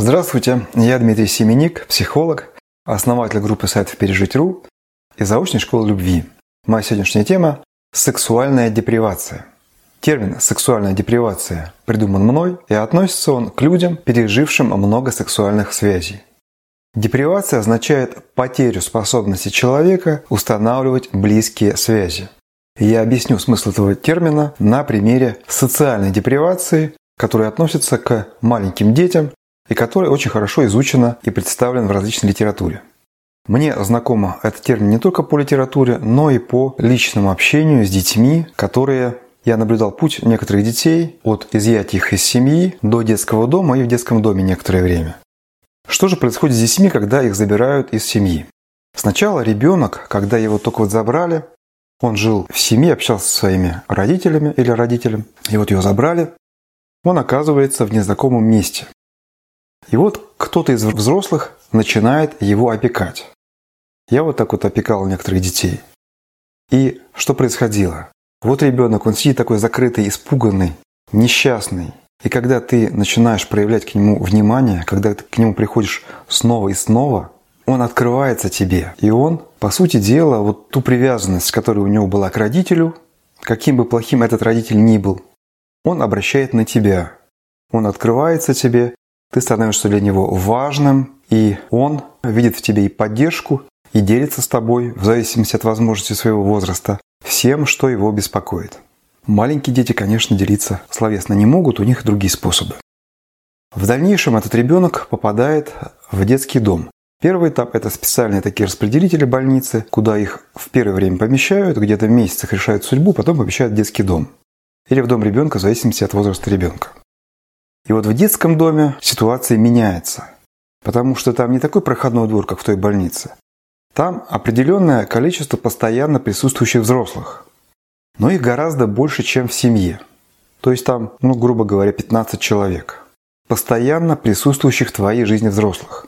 Здравствуйте, я Дмитрий Семеник, психолог, основатель группы сайтов «Пережить.ру» и заочной школы любви. Моя сегодняшняя тема – сексуальная депривация. Термин «сексуальная депривация» придуман мной и относится он к людям, пережившим много сексуальных связей. Депривация означает потерю способности человека устанавливать близкие связи. Я объясню смысл этого термина на примере социальной депривации, которая относится к маленьким детям и которая очень хорошо изучена и представлена в различной литературе. Мне знакомо этот термин не только по литературе, но и по личному общению с детьми, которые я наблюдал путь некоторых детей от изъятия их из семьи до детского дома и в детском доме некоторое время. Что же происходит с детьми, когда их забирают из семьи? Сначала ребенок, когда его только вот забрали, он жил в семье, общался со своими родителями или родителем, и вот его забрали, он оказывается в незнакомом месте. И вот кто-то из взрослых начинает его опекать. Я вот так вот опекал некоторых детей. И что происходило? Вот ребенок, он сидит такой закрытый, испуганный, несчастный. И когда ты начинаешь проявлять к нему внимание, когда ты к нему приходишь снова и снова, он открывается тебе. И он, по сути дела, вот ту привязанность, которая у него была к родителю, каким бы плохим этот родитель ни был, он обращает на тебя. Он открывается тебе, ты становишься для него важным, и он видит в тебе и поддержку, и делится с тобой, в зависимости от возможности своего возраста, всем, что его беспокоит. Маленькие дети, конечно, делиться словесно не могут, у них другие способы. В дальнейшем этот ребенок попадает в детский дом. Первый этап – это специальные такие распределители больницы, куда их в первое время помещают, где-то в месяцах решают судьбу, потом помещают в детский дом. Или в дом ребенка в зависимости от возраста ребенка. И вот в детском доме ситуация меняется, потому что там не такой проходной двор, как в той больнице. Там определенное количество постоянно присутствующих взрослых, но их гораздо больше, чем в семье. То есть там, ну, грубо говоря, 15 человек, постоянно присутствующих в твоей жизни взрослых.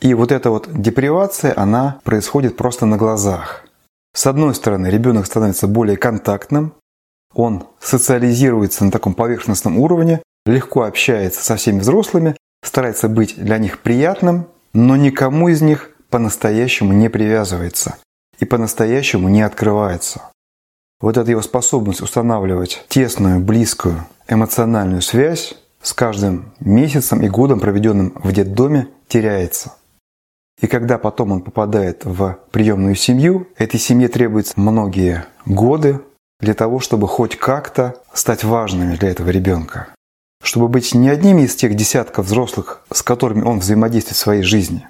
И вот эта вот депривация, она происходит просто на глазах. С одной стороны, ребенок становится более контактным, он социализируется на таком поверхностном уровне, легко общается со всеми взрослыми, старается быть для них приятным, но никому из них по-настоящему не привязывается и по-настоящему не открывается. Вот эта его способность устанавливать тесную, близкую эмоциональную связь с каждым месяцем и годом, проведенным в детдоме, теряется. И когда потом он попадает в приемную семью, этой семье требуется многие годы для того, чтобы хоть как-то стать важными для этого ребенка. Чтобы быть не одним из тех десятков взрослых, с которыми он взаимодействует в своей жизни,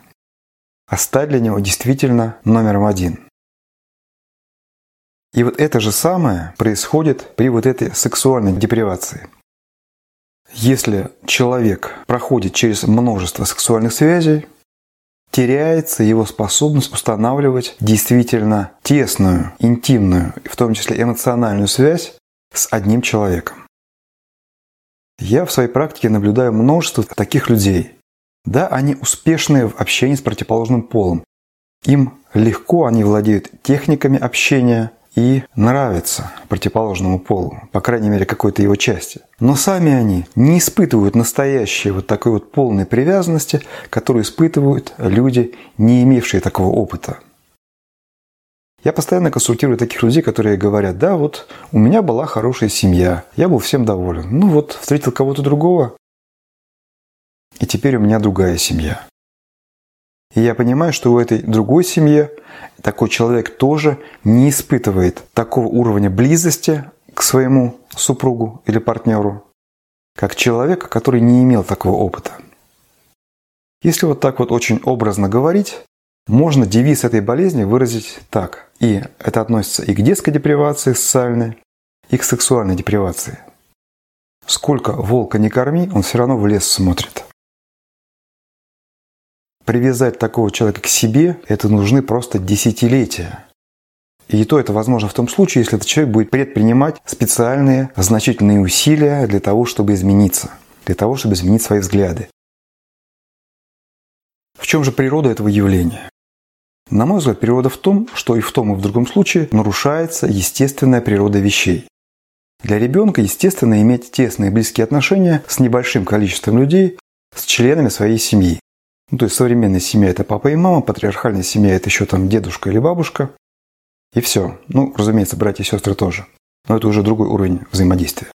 а стать для него действительно номером один. И вот это же самое происходит при вот этой сексуальной депривации. Если человек проходит через множество сексуальных связей, теряется его способность устанавливать действительно тесную, интимную, в том числе эмоциональную связь с одним человеком. Я в своей практике наблюдаю множество таких людей. Да, они успешные в общении с противоположным полом. Им легко, они владеют техниками общения и нравятся противоположному полу, по крайней мере какой-то его части. Но сами они не испытывают настоящей вот такой вот полной привязанности, которую испытывают люди, не имевшие такого опыта. Я постоянно консультирую таких людей, которые говорят, да, вот у меня была хорошая семья, я был всем доволен. Ну вот, встретил кого-то другого, и теперь у меня другая семья. И я понимаю, что в этой другой семье такой человек тоже не испытывает такого уровня близости к своему супругу или партнеру, как человек, который не имел такого опыта. Если вот так вот очень образно говорить, можно девиз этой болезни выразить так. И это относится и к детской депривации социальной, и к сексуальной депривации. Сколько волка не корми, он все равно в лес смотрит. Привязать такого человека к себе – это нужны просто десятилетия. И то это возможно в том случае, если этот человек будет предпринимать специальные значительные усилия для того, чтобы измениться, для того, чтобы изменить свои взгляды. Чем же природа этого явления? На мой взгляд, природа в том, что и в том, и в другом случае нарушается естественная природа вещей. Для ребенка естественно иметь тесные близкие отношения с небольшим количеством людей, с членами своей семьи. Ну, то есть современная семья – это папа и мама, патриархальная семья – это еще там дедушка или бабушка. И все. Ну, разумеется, братья и сестры тоже. Но это уже другой уровень взаимодействия.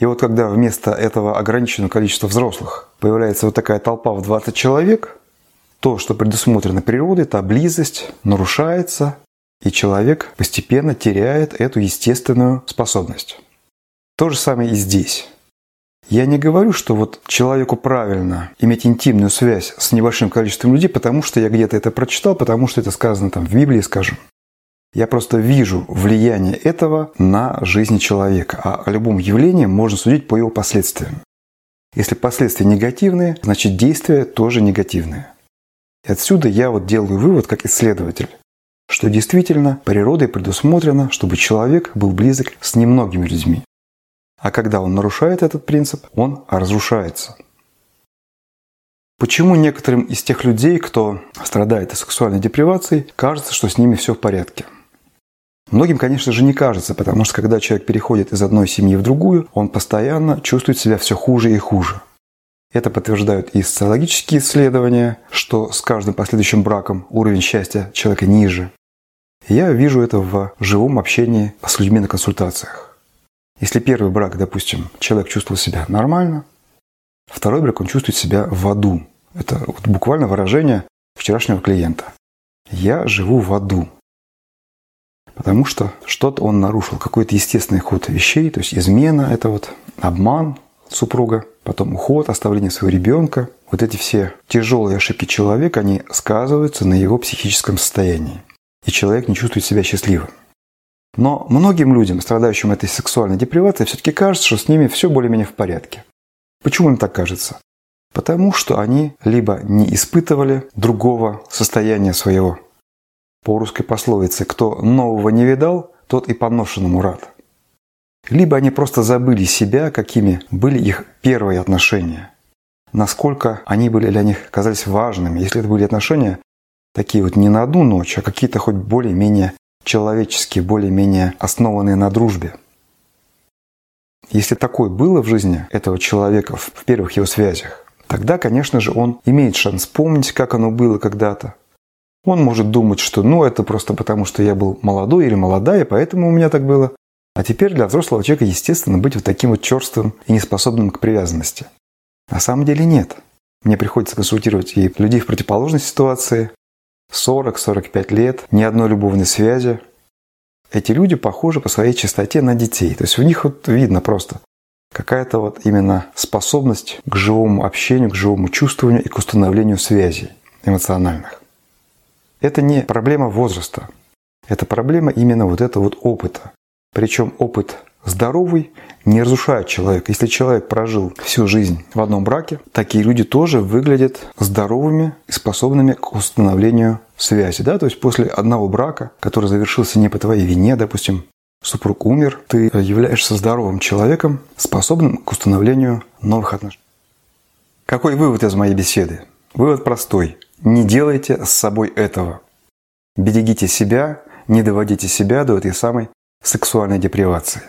И вот когда вместо этого ограниченного количества взрослых появляется вот такая толпа в 20 человек, то, что предусмотрено природой, та близость нарушается, и человек постепенно теряет эту естественную способность. То же самое и здесь. Я не говорю, что вот человеку правильно иметь интимную связь с небольшим количеством людей, потому что я где-то это прочитал, потому что это сказано там в Библии, скажем. Я просто вижу влияние этого на жизнь человека, а о любом явлении можно судить по его последствиям. Если последствия негативные, значит действия тоже негативные. И отсюда я вот делаю вывод как исследователь, что действительно природой предусмотрено, чтобы человек был близок с немногими людьми. А когда он нарушает этот принцип, он разрушается. Почему некоторым из тех людей, кто страдает от сексуальной депривации, кажется, что с ними все в порядке? Многим, конечно же, не кажется, потому что когда человек переходит из одной семьи в другую, он постоянно чувствует себя все хуже и хуже. Это подтверждают и социологические исследования, что с каждым последующим браком уровень счастья человека ниже. Я вижу это в живом общении с людьми на консультациях. Если первый брак, допустим, человек чувствовал себя нормально, второй брак он чувствует себя в аду. Это вот буквально выражение вчерашнего клиента. Я живу в аду. Потому что что-то он нарушил, какой-то естественный ход вещей, то есть измена, это вот обман супруга, потом уход, оставление своего ребенка. Вот эти все тяжелые ошибки человека, они сказываются на его психическом состоянии. И человек не чувствует себя счастливым. Но многим людям, страдающим этой сексуальной депривацией, все-таки кажется, что с ними все более-менее в порядке. Почему им так кажется? Потому что они либо не испытывали другого состояния своего. По русской пословице «кто нового не видал, тот и поношенному рад». Либо они просто забыли себя, какими были их первые отношения. Насколько они были для них казались важными, если это были отношения такие вот не на одну ночь, а какие-то хоть более-менее человеческие, более-менее основанные на дружбе. Если такое было в жизни этого человека в первых его связях, тогда, конечно же, он имеет шанс помнить, как оно было когда-то. Он может думать, что ну это просто потому, что я был молодой или молодая, поэтому у меня так было. А теперь для взрослого человека естественно быть вот таким вот черствым и неспособным к привязанности. На самом деле нет. Мне приходится консультировать и людей в противоположной ситуации, 40-45 лет, ни одной любовной связи. Эти люди похожи по своей чистоте на детей. То есть в них вот видно просто какая-то вот именно способность к живому общению, к живому чувствованию и к установлению связей эмоциональных. Это не проблема возраста. Это проблема именно вот этого вот опыта. Причем опыт здоровый не разрушает человека. Если человек прожил всю жизнь в одном браке, такие люди тоже выглядят здоровыми и способными к установлению связи. Да? То есть после одного брака, который завершился не по твоей вине, допустим, супруг умер, ты являешься здоровым человеком, способным к установлению новых отношений. Какой вывод из моей беседы? Вывод простой. Не делайте с собой этого. Берегите себя, не доводите себя до этой самой сексуальной депривации.